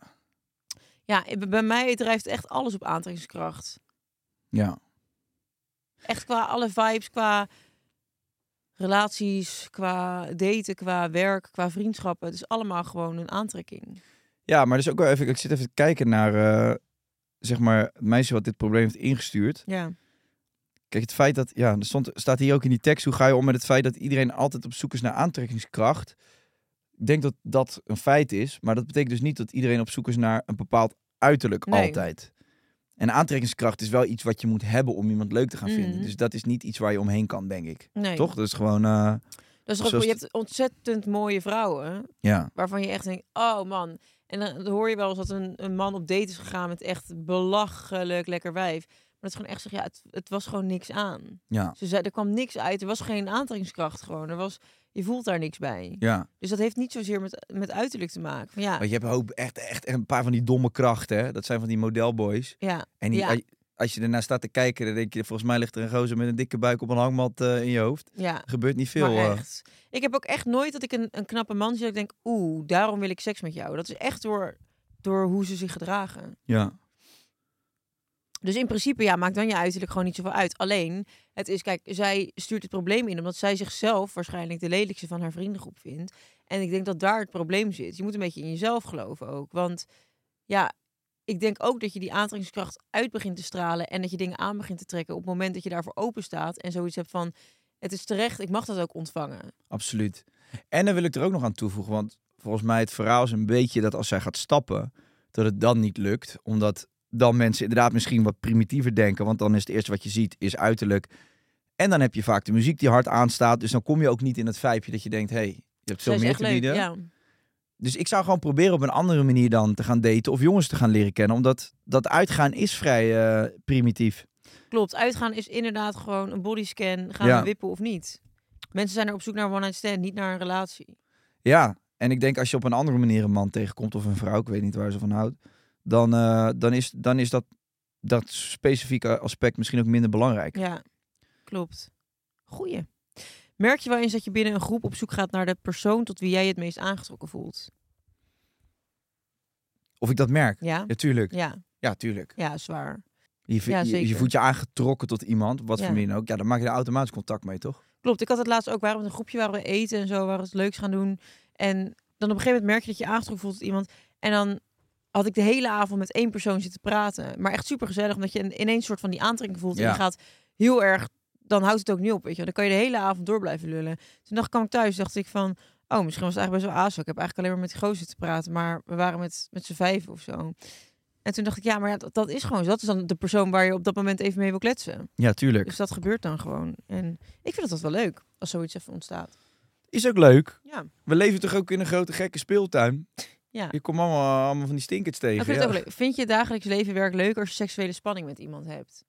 Ja, b- bij mij drijft echt alles op aantrekkingskracht. ja. Echt qua alle vibes, qua relaties, qua daten, qua werk, qua vriendschappen. Het is allemaal gewoon een aantrekking. Ja, maar dus ook wel even... Ik zit even te kijken naar, eh, zeg maar, het meisje wat dit probleem heeft ingestuurd. Ja. Kijk, het feit dat... Ja, er stond, staat hier ook in die tekst... Hoe ga je om met het feit dat iedereen altijd op zoek is naar aantrekkingskracht? Ik denk dat dat een feit is. Maar dat betekent dus niet dat iedereen op zoek is naar een bepaald uiterlijk Nee. altijd. En aantrekkingskracht is wel iets wat je moet hebben om iemand leuk te gaan vinden. Mhm. Dus dat is niet iets waar je omheen kan, denk ik. Nee. Toch? Dat is gewoon... eh, Dat is ook, Zoals je hebt ontzettend mooie vrouwen, ja. waarvan je echt denkt, oh man. En dan, dan hoor je wel eens dat een, een man op date is gegaan met echt belachelijk lekker wijf. Maar dat is gewoon echt zeg, ja, het, het was gewoon niks aan. Ja. Ze zei, er kwam niks uit, er was geen aantrekkingskracht gewoon. Er was, je voelt daar niks bij. Ja. Dus dat heeft niet zozeer met, met uiterlijk te maken. Van, ja, Want je hebt hoop, echt, echt een paar van die domme krachten. Hè? Dat zijn van die modelboys. ja, En die, Ja. als- je ernaar staat te kijken, dan denk je, volgens mij ligt er een gozer met een dikke buik op een hangmat eh, in je hoofd. ja. Er gebeurt niet veel. Maar echt. Ik heb ook echt nooit dat ik een, een knappe man zie dat ik denk, oeh, daarom wil ik seks met jou. Dat is echt door, door hoe ze zich gedragen. ja. Dus in principe, ja, maakt dan je uiterlijk gewoon niet zoveel uit. Alleen, het is, kijk, zij stuurt het probleem in omdat zij zichzelf waarschijnlijk de lelijkste van haar vriendengroep vindt. En ik denk dat daar het probleem zit. Je moet een beetje in jezelf geloven ook. Want ja, ik denk ook dat je die aantrekkingskracht uit begint te stralen en dat je dingen aan begint te trekken op het moment dat je daarvoor open staat en zoiets hebt van het is terecht, ik mag dat ook ontvangen. Absoluut. En dan wil ik er ook nog aan toevoegen, want volgens mij het verhaal is een beetje dat als zij gaat stappen, dat het dan niet lukt. Omdat dan mensen inderdaad misschien wat primitiever denken, want dan is het eerste wat je ziet is uiterlijk. En dan heb je vaak de muziek die hard aanstaat, dus dan kom je ook niet in het vijpje dat je denkt, hey, je hebt veel meer te leuk, bieden. Ja. Dus ik zou gewoon proberen op een andere manier dan te gaan daten of jongens te gaan leren kennen, omdat dat uitgaan is vrij eh, primitief. Klopt, uitgaan is inderdaad gewoon een bodyscan, gaan Ja. we wippen of niet. Mensen zijn er op zoek naar een one-night stand, niet naar een relatie. Ja, en ik denk als je op een andere manier een man tegenkomt of een vrouw, ik weet niet waar ze van houdt, dan, eh, dan, is, dan is dat, dat specifieke aspect misschien ook minder belangrijk. Ja, klopt. Goeie. Merk je wel eens dat je binnen een groep op zoek gaat naar de persoon tot wie jij je het meest aangetrokken voelt? Of ik dat merk? Ja? Ja, tuurlijk. Ja, Ja, tuurlijk. ja zwaar. Je, Ja, je, voelt je aangetrokken tot iemand, wat Ja. voor manier ook. Ja, dan maak je er automatisch contact mee, toch? Klopt, ik had het laatst ook, waren we met een groepje waar we eten en zo, waar we het leuks gaan doen. En dan op een gegeven moment merk je dat je je aangetrokken voelt tot iemand. En dan had ik de hele avond met één persoon zitten praten. Maar echt super gezellig, omdat je een- ineens soort van die aantrekking voelt. En je gaat heel erg, dan houdt het ook niet op, weet je. Dan kan je de hele avond door blijven lullen. Toen dacht, kwam ik thuis, dacht ik van, oh, misschien was het eigenlijk best wel aso. Ik heb eigenlijk alleen maar met die gozer te praten, maar we waren met, met z'n vijf of zo. En toen dacht ik, ja, maar ja, dat, dat is gewoon zo. Dat is dan de persoon waar je op dat moment even mee wil kletsen. Ja, tuurlijk. Dus dat gebeurt dan gewoon. En ik vind dat wel leuk, als zoiets even ontstaat. Is ook leuk. Ja. We leven toch ook in een grote gekke speeltuin? Ja. Je komt allemaal, allemaal van die stinkers tegen. Vind het ja. ook leuk. Vind je dagelijks leven werk leuker als je seksuele spanning met iemand hebt?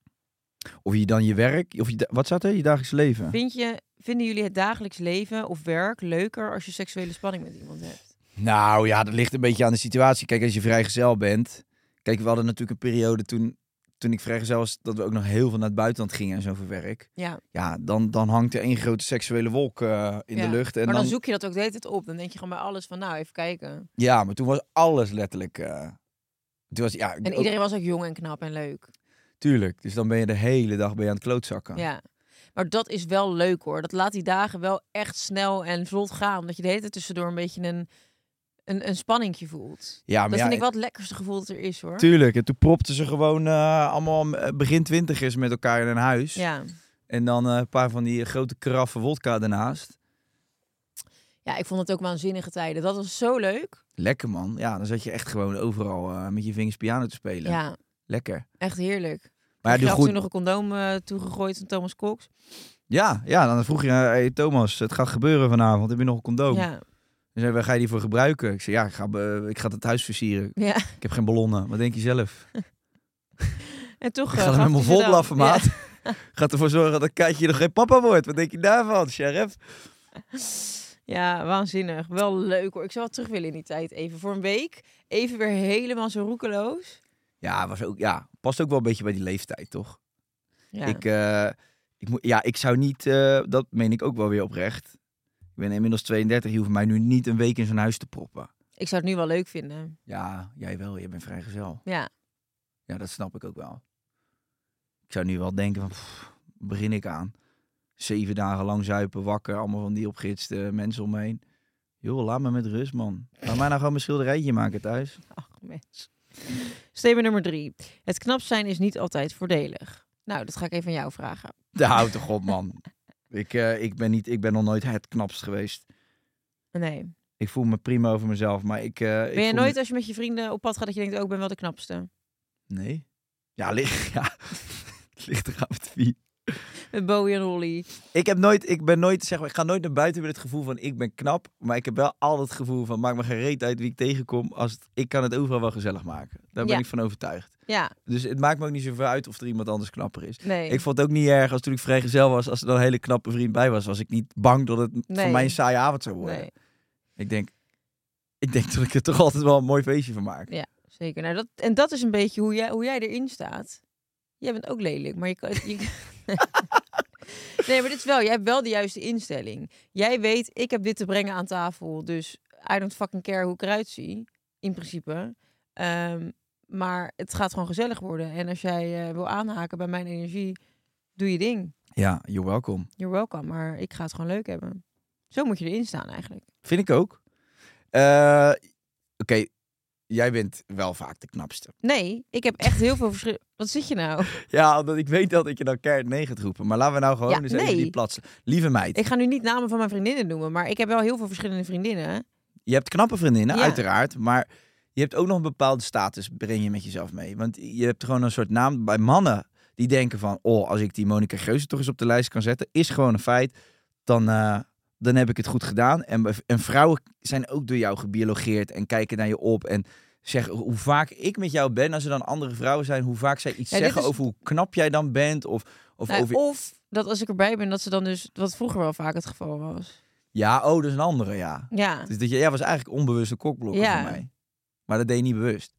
Of je dan je werk, of je, wat staat er? Je dagelijks leven. Vind je, vinden jullie het dagelijks leven of werk leuker als je seksuele spanning met iemand hebt? Nou ja, dat ligt een beetje aan de situatie. Kijk, als je vrijgezel bent. Kijk, we hadden natuurlijk een periode toen, toen ik vrijgezel was, dat we ook nog heel veel naar het buitenland gingen en zo voor werk. Ja. Ja, dan, dan hangt er één grote seksuele wolk eh, in Ja. de lucht. En maar dan, dan, zoek je dat ook de hele tijd op. Dan denk je gewoon bij alles van, nou, even kijken. Ja, maar toen was alles letterlijk. eh, toen was, ja, En ook- iedereen was ook jong en knap en leuk. Tuurlijk. Dus dan ben je de hele dag ben je aan het klootzakken. Ja. Maar dat is wel leuk hoor. Dat laat die dagen wel echt snel en vlot gaan. Omdat je de hele tijd tussendoor een beetje een, een, een spanningje voelt. Ja, maar dat ja, vind ik wel het lekkerste gevoel dat er is hoor. Tuurlijk. En toen propten ze gewoon eh, allemaal eh, begin twintigers met elkaar in een huis. Ja. En dan eh, een paar van die grote karaffen wodka ernaast. ja, ik vond het ook waanzinnige tijden. Dat was zo leuk. Lekker man. Ja, dan zat je echt gewoon overal met je vingers piano te spelen. Ja, Lekker. echt heerlijk. Maar ja, goed. toen nog een condoom eh, toegegooid van Thomas Cox. Ja, ja, dan vroeg je, hey, Thomas, het gaat gebeuren vanavond. Heb je nog een condoom? Ja. Dan zei, waar ga je die voor gebruiken? Ik zei, ja, ik ga, be- ik ga het huis versieren. ja. Ik heb geen ballonnen. Wat denk je zelf? En toch... Ik eh, ga gaf helemaal vol Ja. maat. Gaat ervoor zorgen dat Katje nog geen papa wordt. Wat denk je daarvan, sheriff? Ja, waanzinnig. Wel leuk hoor. Ik zou wel terug willen in die tijd. Even voor een week. Even weer helemaal zo roekeloos. Ja, was ook, ja, past ook wel een beetje bij die leeftijd, toch? Ja. Ik, eh, ik, moet, ja, ik zou niet, eh, dat meen ik ook wel weer oprecht. Ik ben inmiddels 32, je hoeft mij nu niet een week in zo'n huis te proppen. ik zou het nu wel leuk vinden. Ja, jij wel, jij bent vrijgezel. Ja. Ja, dat snap ik ook wel. Ik zou nu wel denken van, pff, begin ik aan? Zeven dagen lang zuipen, wakker, allemaal van die opgitste mensen om me heen. Joh, laat me met rust, man. Laat mij nou gewoon mijn schilderijtje maken thuis. Ach, mens. Statement nummer drie. Het knap zijn is niet altijd voordelig. Nou, dat ga ik even aan jou vragen. Houdt toch op, man. ik, eh, ik, ben niet, ik ben nog nooit het knapst geweest. Nee. Ik voel me prima over mezelf, maar ik... eh, ik Ben je nooit me- als je met je vrienden op pad gaat dat je denkt, oh, ik ben wel de knapste? Nee. Ja, ligt, ja. het ligt er aan met wie. Met Bowie en Holly. Ik heb nooit, ik ben nooit, zeg maar, ik ga nooit naar buiten met het gevoel van ik ben knap, maar ik heb wel altijd het gevoel van maak me geen reet uit wie ik tegenkom, als het, ik kan het overal wel gezellig maken. Daar ben Ja. ik van overtuigd. Ja, Dus het maakt me ook niet zoveel uit of er iemand anders knapper is. nee. Ik vond het ook niet erg als toen ik vrijgezel was, als er dan een hele knappe vriend bij was, was ik niet bang dat het Nee. voor mij een saaie avond zou worden. nee, Ik denk, ik denk dat ik er toch altijd wel een mooi feestje van maak. Ja. zeker. Nou, dat, en dat is een beetje hoe jij, hoe jij erin staat. Jij bent ook lelijk, maar je kan... Je... nee, maar dit is wel... Jij hebt wel de juiste instelling. Jij weet, ik heb dit te brengen aan tafel. Dus I don't fucking care hoe ik eruit zie. In principe. Ehm, maar het gaat gewoon gezellig worden. En als jij eh, wil aanhaken bij mijn energie, doe je ding. Ja, you're welcome. You're welcome. Maar ik ga het gewoon leuk hebben. Zo moet je erin staan eigenlijk. Vind ik ook. Eh, Oké, jij bent wel vaak de knapste. Nee, ik heb echt heel veel verschil. Wat zit je nou? Ja, omdat ik weet dat ik je dan keihard nee gaat roepen. Maar laten we nou gewoon Ja, eens even die platsen. Lieve meid, Ik ga nu niet namen van mijn vriendinnen noemen, maar ik heb wel heel veel verschillende vriendinnen. je hebt knappe vriendinnen, Ja. uiteraard. Maar je hebt ook nog een bepaalde status, breng je met jezelf mee. Want je hebt gewoon een soort naam bij mannen die denken van... Oh, als ik die Monica Geuze toch eens op de lijst kan zetten, is gewoon een feit. Dan, eh, dan heb ik het goed gedaan. En, en vrouwen zijn ook door jou gebiologeerd en kijken naar je op. En zeggen hoe vaak ik met jou ben, als er dan andere vrouwen zijn... hoe vaak zij iets Ja, zeggen is- over hoe knap jij dan bent. Of, of Nou, over... Of dat als ik erbij ben, dat ze dan dus, wat vroeger wel vaak het geval was. Ja, oh, dat is een andere, ja. Ja. Dus dat je, jij was eigenlijk onbewuste kokblokker Ja. voor mij. Maar dat deed je niet bewust.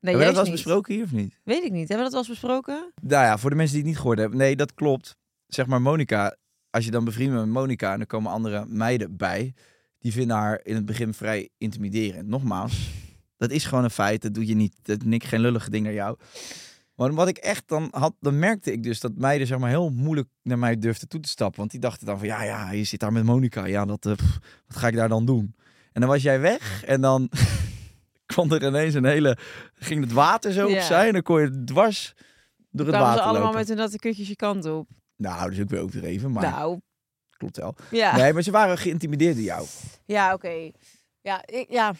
Nee, Hebben we dat wel eens besproken hier of niet? Weet ik niet. Hebben we dat wel eens besproken? Nou ja, voor de mensen die het niet gehoord hebben. Nee, dat klopt. Zeg maar Monica, als je dan bevriend bent met Monica en er komen andere meiden bij, die vinden haar in het begin vrij intimiderend. Nogmaals, dat is gewoon een feit. Dat doe je niet. Dat ik geen lullige ding naar jou. Maar wat ik echt dan had, dan merkte ik dus dat meiden zeg maar heel moeilijk naar mij durfden toe te stappen. Want die dachten dan van ja, ja, je zit daar met Monica. Ja, dat, eh, pff, wat ga ik daar dan doen? En dan was jij weg en dan kwam er ineens een hele, ging het water zo Ja. opzij en dan kon je dwars door het Kwamen ze water allemaal lopen. met hun natte kutjes je kant op. Nou, dat is ook weer overdreven, maar Nou, klopt wel. ja. Nee, maar ze waren geïntimideerd door jou. Ja, oké. Ja, ik, ja,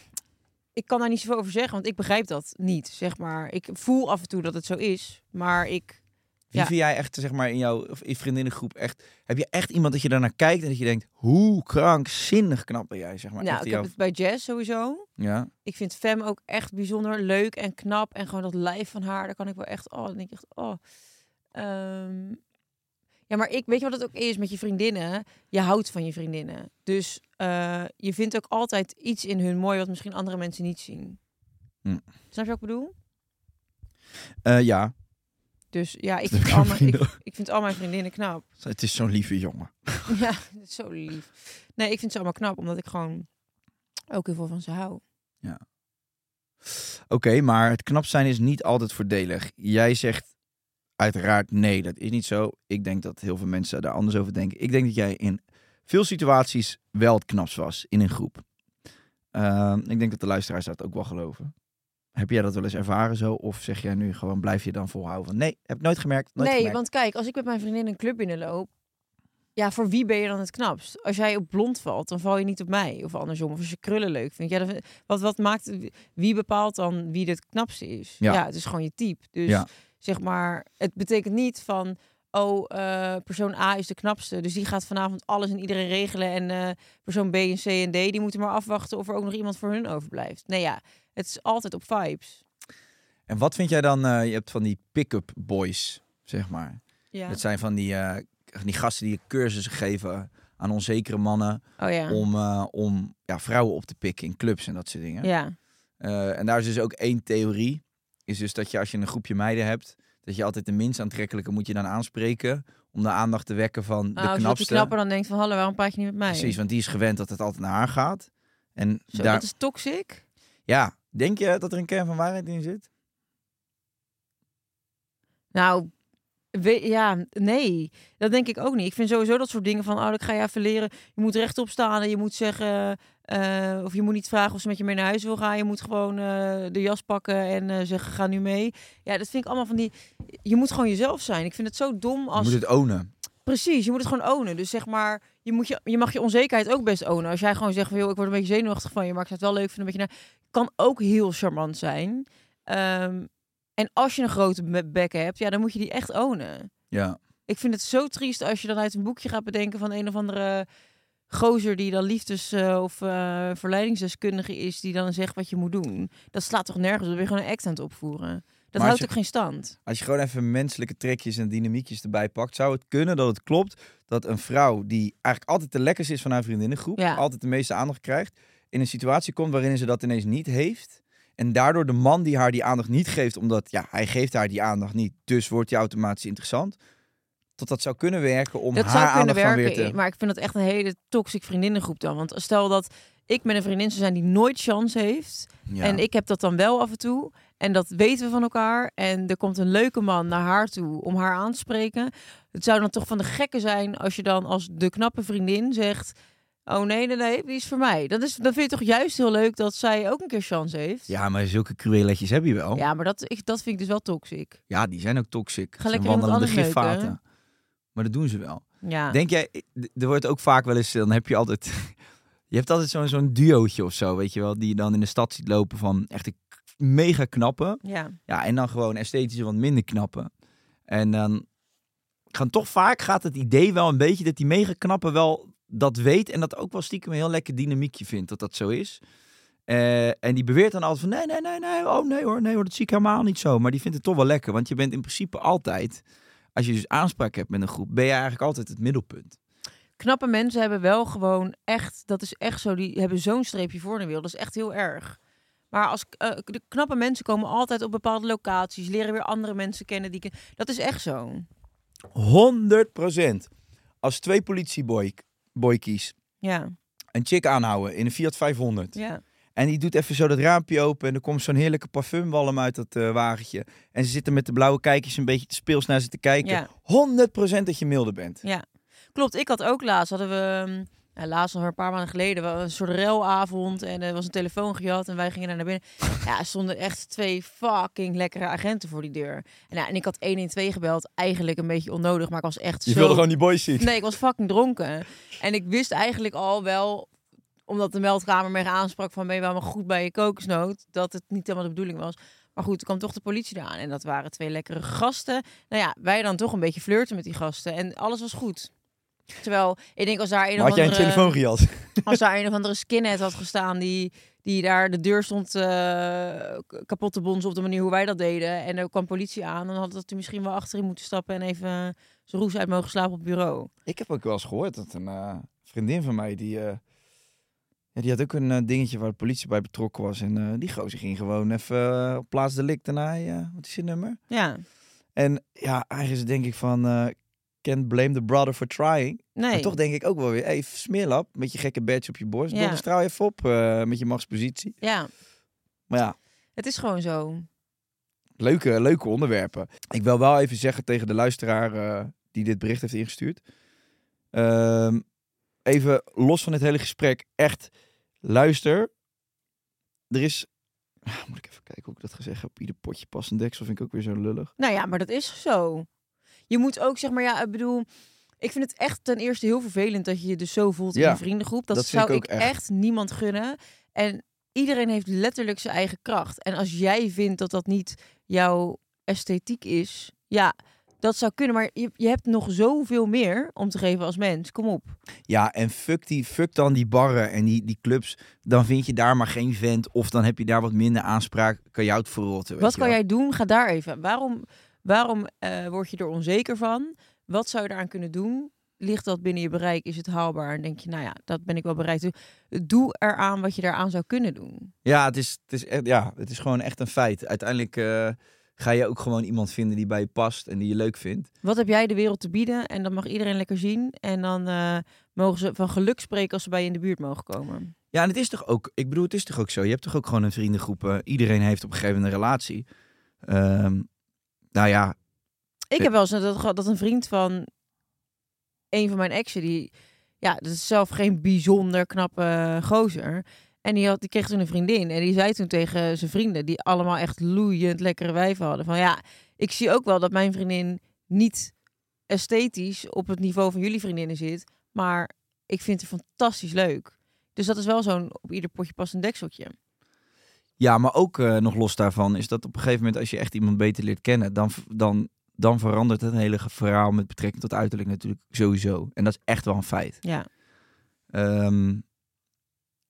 ik kan daar niet zoveel over zeggen, want ik begrijp dat niet, zeg maar. Ik voel af en toe dat het zo is, maar ik... Wie Ja. vind jij echt, zeg maar, in jouw of in vriendinnengroep echt... Heb je echt iemand dat je daarnaar kijkt en dat je denkt... Hoe krankzinnig knap ben jij, zeg maar. nou, ik in heb het bij Jazz sowieso. Ja, Ik vind Fem ook echt bijzonder leuk en knap. En gewoon dat lijf van haar, daar kan ik wel echt... Oh, dan denk ik echt, oh... Ehm, ja, maar ik weet je wat het ook is met je vriendinnen? Je houdt van je vriendinnen. Dus eh, je vindt ook altijd iets in hun mooi wat misschien andere mensen niet zien. Hm. Snap je wat ik bedoel? Eh, ja. Dus ja, ik vind, al mijn, ik, ik vind al mijn vriendinnen knap. het is zo'n lieve jongen. ja, is zo lief. Nee, ik vind ze allemaal knap, omdat ik gewoon ook heel veel van ze hou. Oké, maar het knap zijn is niet altijd voordelig. Jij zegt uiteraard nee, dat is niet zo. Ik denk dat heel veel mensen daar anders over denken. Ik denk dat jij in veel situaties wel het knapst was in een groep. Ehm, ik denk dat de luisteraars dat ook wel geloven. Heb jij dat wel eens ervaren zo? Of zeg jij nu gewoon, blijf je dan volhouden van... Nee, heb ik nooit gemerkt. Nooit nee, gemerkt. want kijk, als ik met mijn vriendin een club binnenloop, ja, voor wie ben je dan het knapst? Als jij op blond valt, dan val je niet op mij. Of andersom. Of als je krullen leuk vindt. Ja, wat, wat maakt, wie bepaalt dan wie het knapste is? Ja. Ja, het is gewoon je type. Dus Ja. Zeg maar, het betekent niet van, oh, eh, persoon A is de knapste. Dus die gaat vanavond alles en iedereen regelen. En eh, persoon B en C en D, die moeten maar afwachten of er ook nog iemand voor hun overblijft. Nee, ja, het is altijd op vibes. En wat vind jij dan... eh, je hebt van die pick-up boys, zeg maar. Ja. Dat zijn van die, die gasten die cursussen geven aan onzekere mannen... Oh ja. om, om ja, vrouwen op te pikken in clubs en dat soort dingen. Ja. En daar is dus ook één theorie. Is dus dat je als je een groepje meiden hebt, dat je altijd de minst aantrekkelijke moet je dan aanspreken. Om de aandacht te wekken van de Oh, die knapste. knapper dan denkt van, hallo, waarom praat je niet met mij? Precies, want die is gewend dat het altijd naar haar gaat. En Zo, daar, dat is toxic. ja, denk je dat er een kern van waarheid in zit? Nou, we- ja, nee. Dat denk ik ook niet. Ik vind sowieso dat soort dingen van, oh, ik ga je even leren. Je moet rechtop staan en je moet zeggen, eh, of je moet niet vragen of ze met je mee naar huis wil gaan. Je moet gewoon eh, de jas pakken en eh, zeggen, ga nu mee. Ja, dat vind ik allemaal van die, je moet gewoon jezelf zijn. Ik vind het zo dom Je als... moet het ownen. Precies, je moet het gewoon ownen. Dus zeg maar, je, moet je, je mag je onzekerheid ook best ownen. Als jij gewoon zegt van, joh, ik word een beetje zenuwachtig van je, maar ik zou het wel leuk vinden een beetje naar... Kan ook heel charmant zijn. Ehm, en als je een grote be- bek hebt, ja, dan moet je die echt ownen. Ja. Ik vind het zo triest als je dan uit een boekje gaat bedenken van een of andere gozer die dan liefdes- eh, of eh, verleidingsdeskundige is, die dan zegt wat je moet doen. Dat slaat toch nergens op? Dan gewoon een act aan het opvoeren. Dat houdt je- ook geen stand. Als je gewoon even menselijke trekjes en dynamiekjes erbij pakt, zou het kunnen dat het klopt dat een vrouw die eigenlijk altijd de lekkerste is van haar vriendinnengroep, Ja. altijd de meeste aandacht krijgt, in een situatie komt waarin ze dat ineens niet heeft. En daardoor de man die haar die aandacht niet geeft, omdat ja, hij geeft haar die aandacht niet, dus wordt die automatisch interessant. Tot dat zou kunnen werken om dat haar zou aandacht werken, weer te... maar ik vind dat echt een hele toxic vriendinnengroep dan. Want stel dat ik met een vriendin zou zijn die nooit chance heeft, Ja. en ik heb dat dan wel af en toe. En dat weten we van elkaar. En er komt een leuke man naar haar toe om haar aan te spreken. Het zou dan toch van de gekke zijn als je dan als de knappe vriendin zegt... Oh nee, nee, nee, die is voor mij. Dat, is, dan vind je toch juist heel leuk dat zij ook een keer chance heeft? Ja, maar zulke crueletjes heb je wel. Ja, maar dat, ik, dat vind ik dus wel toxic. Ja, die zijn ook toxic. Ga lekker wandelende neuken. gifvaten. Maar dat doen ze wel. Ja. Denk jij, er wordt ook vaak wel eens, dan heb je altijd, je hebt altijd zo'n zo'n duootje of zo, weet je wel, die je dan in de stad ziet lopen van echt een mega knappe. Ja. Ja, en dan gewoon esthetisch wat minder knappe. En dan gaan toch vaak gaat het idee wel een beetje dat die mega knappe wel dat weet en dat ook wel stiekem een heel lekker dynamiekje vindt dat dat zo is. Eh, en die beweert dan altijd van nee, nee, nee, nee, oh nee hoor, nee hoor, dat zie ik helemaal niet zo. Maar die vindt het toch wel lekker, want je bent in principe altijd, als je dus aanspraak hebt met een groep, ben je eigenlijk altijd het middelpunt. Knappe mensen hebben wel gewoon echt, dat is echt zo, die hebben zo'n streepje voor de wereld. Dat is echt heel erg. Maar als eh, de knappe mensen komen altijd op bepaalde locaties, leren weer andere mensen kennen. Die, dat is echt zo. 100% Als twee politieboykies Ja, een chick aanhouden in een Fiat 500. ja. En die doet even zo dat raampje open. En er komt zo'n heerlijke parfumwalm uit dat eh, wagentje. En ze zitten met de blauwe kijkjes een beetje te speels naar ze te kijken. Ja. 100% dat je milder bent. Ja, klopt. Ik had ook laatst, hadden we, mm, ja, laatst nog een paar maanden geleden, wel een soort relavond en er was een telefoon gejat en wij gingen daar naar binnen. Ja, er stonden echt twee fucking lekkere agenten voor die deur. En, ja, en ik had 112 gebeld, eigenlijk een beetje onnodig, maar ik was echt Je zo... wilde gewoon die boys zien. Nee, ik was fucking dronken. En ik wist eigenlijk al wel, omdat de meldkamer me aansprak van ben je wel maar goed bij je kokosnoot, dat het niet helemaal de bedoeling was. Maar goed, er kwam toch de politie eraan. En dat waren twee lekkere gasten. Nou ja, wij dan toch een beetje flirten met die gasten. En alles was goed. Terwijl, ik denk als daar een Maar of had jij een andere... telefoon gejat? Als daar een of andere skinhead had gestaan die, die daar de deur stond k- kapot te bonzen op de manier hoe wij dat deden. En er kwam politie aan, dan had dat hij misschien wel achterin moeten stappen en even zijn roes uit mogen slapen op het bureau. Ik heb ook wel eens gehoord dat een eh, vriendin van mij, die, eh, ja, die had ook een dingetje waar de politie bij betrokken was. En die gozer ging gewoon even op plaats delict en hij, eh, wat is zijn nummer? Ja, En ja, eigenlijk denk ik van, can't blame the brother for trying. nee. Maar toch denk ik ook wel weer, hey, smeerlap, met je gekke badge op je borst. Ja. Straal even op eh, met je machtspositie. Ja, Maar ja, het is gewoon zo. leuke, leuke onderwerpen. Ik wil wel even zeggen tegen de luisteraar eh, die dit bericht heeft ingestuurd. Ehm, even los van het hele gesprek, echt luister. Er is, Ah, moet ik even kijken hoe ik dat gezegd heb. Op ieder potje past een deksel, vind ik ook weer zo lullig. Nou ja, maar dat is zo. Je moet ook, zeg maar, ja, ik bedoel... Ik vind het echt ten eerste heel vervelend dat je je dus zo voelt in een vriendengroep. Dat, zou ik echt. echt niemand gunnen. En iedereen heeft letterlijk zijn eigen kracht. En als jij vindt dat dat niet jouw esthetiek is, ja, dat zou kunnen. Maar je, je hebt nog zoveel meer om te geven als mens. Kom op. Ja, en fuck, die, fuck dan die barren en die, die clubs. Dan vind je daar maar geen vent. Of dan heb je daar wat minder aanspraak. Kan jou het verrotten. Wat kan wel. jij doen? Ga daar even. Waarom, waarom eh, word je er onzeker van? Wat zou je eraan kunnen doen? Ligt dat binnen je bereik? Is het haalbaar? En denk je, nou ja, dat ben ik wel bereid te doen. Doe eraan wat je eraan zou kunnen doen. Ja, het is, het is, echt, ja, het is gewoon echt een feit. Uiteindelijk eh, ga je ook gewoon iemand vinden die bij je past en die je leuk vindt. Wat heb jij de wereld te bieden? En dat mag iedereen lekker zien. En dan eh, mogen ze van geluk spreken als ze bij je in de buurt mogen komen. Ja, en het is toch ook, ik bedoel, het is toch ook zo. Je hebt toch ook gewoon een vriendengroep. iedereen heeft op een gegeven moment een relatie. Ehm, nou ja, Ik heb wel eens dat, gehad dat een vriend van een van mijn exen, die, ja, dat is zelf geen bijzonder knappe gozer. En die, had, die kreeg toen een vriendin. En die zei toen tegen zijn vrienden, die allemaal echt loeiend lekkere wijven hadden. Van ja, ik zie ook wel dat mijn vriendin niet esthetisch op het niveau van jullie vriendinnen zit. Maar ik vind het fantastisch leuk. Dus dat is wel zo'n op ieder potje past een dekseltje. Ja, maar ook eh, nog los daarvan is dat op een gegeven moment als je echt iemand beter leert kennen, dan, dan, dan verandert het hele verhaal met betrekking tot uiterlijk natuurlijk sowieso. En dat is echt wel een feit. Ja. Ehm,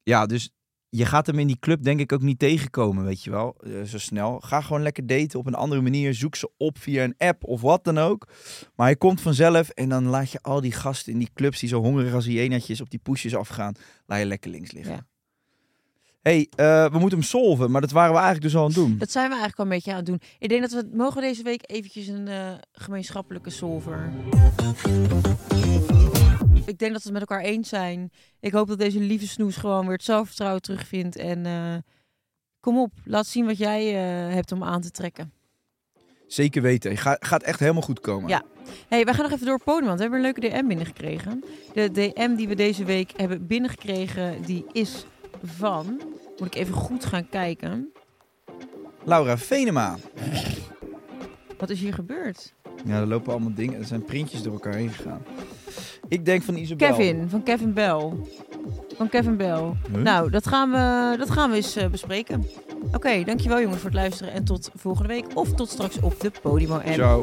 ja, dus je gaat hem in die club denk ik ook niet tegenkomen, weet je wel, eh, zo snel. Ga gewoon lekker daten op een andere manier. Zoek ze op via een app of wat dan ook. Maar hij komt vanzelf en dan laat je al die gasten in die clubs die zo hongerig als hyenatjes op die poesjes afgaan, laat je lekker links liggen. Ja. Hey, eh, we moeten hem solven, maar dat waren we eigenlijk dus al aan het doen. Dat zijn we eigenlijk al een beetje aan het doen. Ik denk dat we mogen deze week eventjes een eh, gemeenschappelijke solver. Ik denk dat we het met elkaar eens zijn. Ik hoop dat deze lieve snoes gewoon weer het zelfvertrouwen terugvindt. En eh, kom op, laat zien wat jij hebt om aan te trekken. Zeker weten. Ga, gaat echt helemaal goed komen. Ja. hey, wij gaan nog even door het podium, want we hebben een leuke DM binnengekregen. De DM die we deze week hebben binnengekregen, die is van... Moet ik even goed gaan kijken. Laura Venema. Wat is hier gebeurd? Ja, er lopen allemaal dingen. Er zijn printjes door elkaar heen gegaan. Ik denk van Isabel. Kevin, van Kevin Bell. Van Kevin Bell. Huh? Nou, dat gaan we, dat gaan we eens eh, bespreken. Oké, dankjewel jongens voor het luisteren. En tot volgende week. Of tot straks op de Podimo app. Ciao.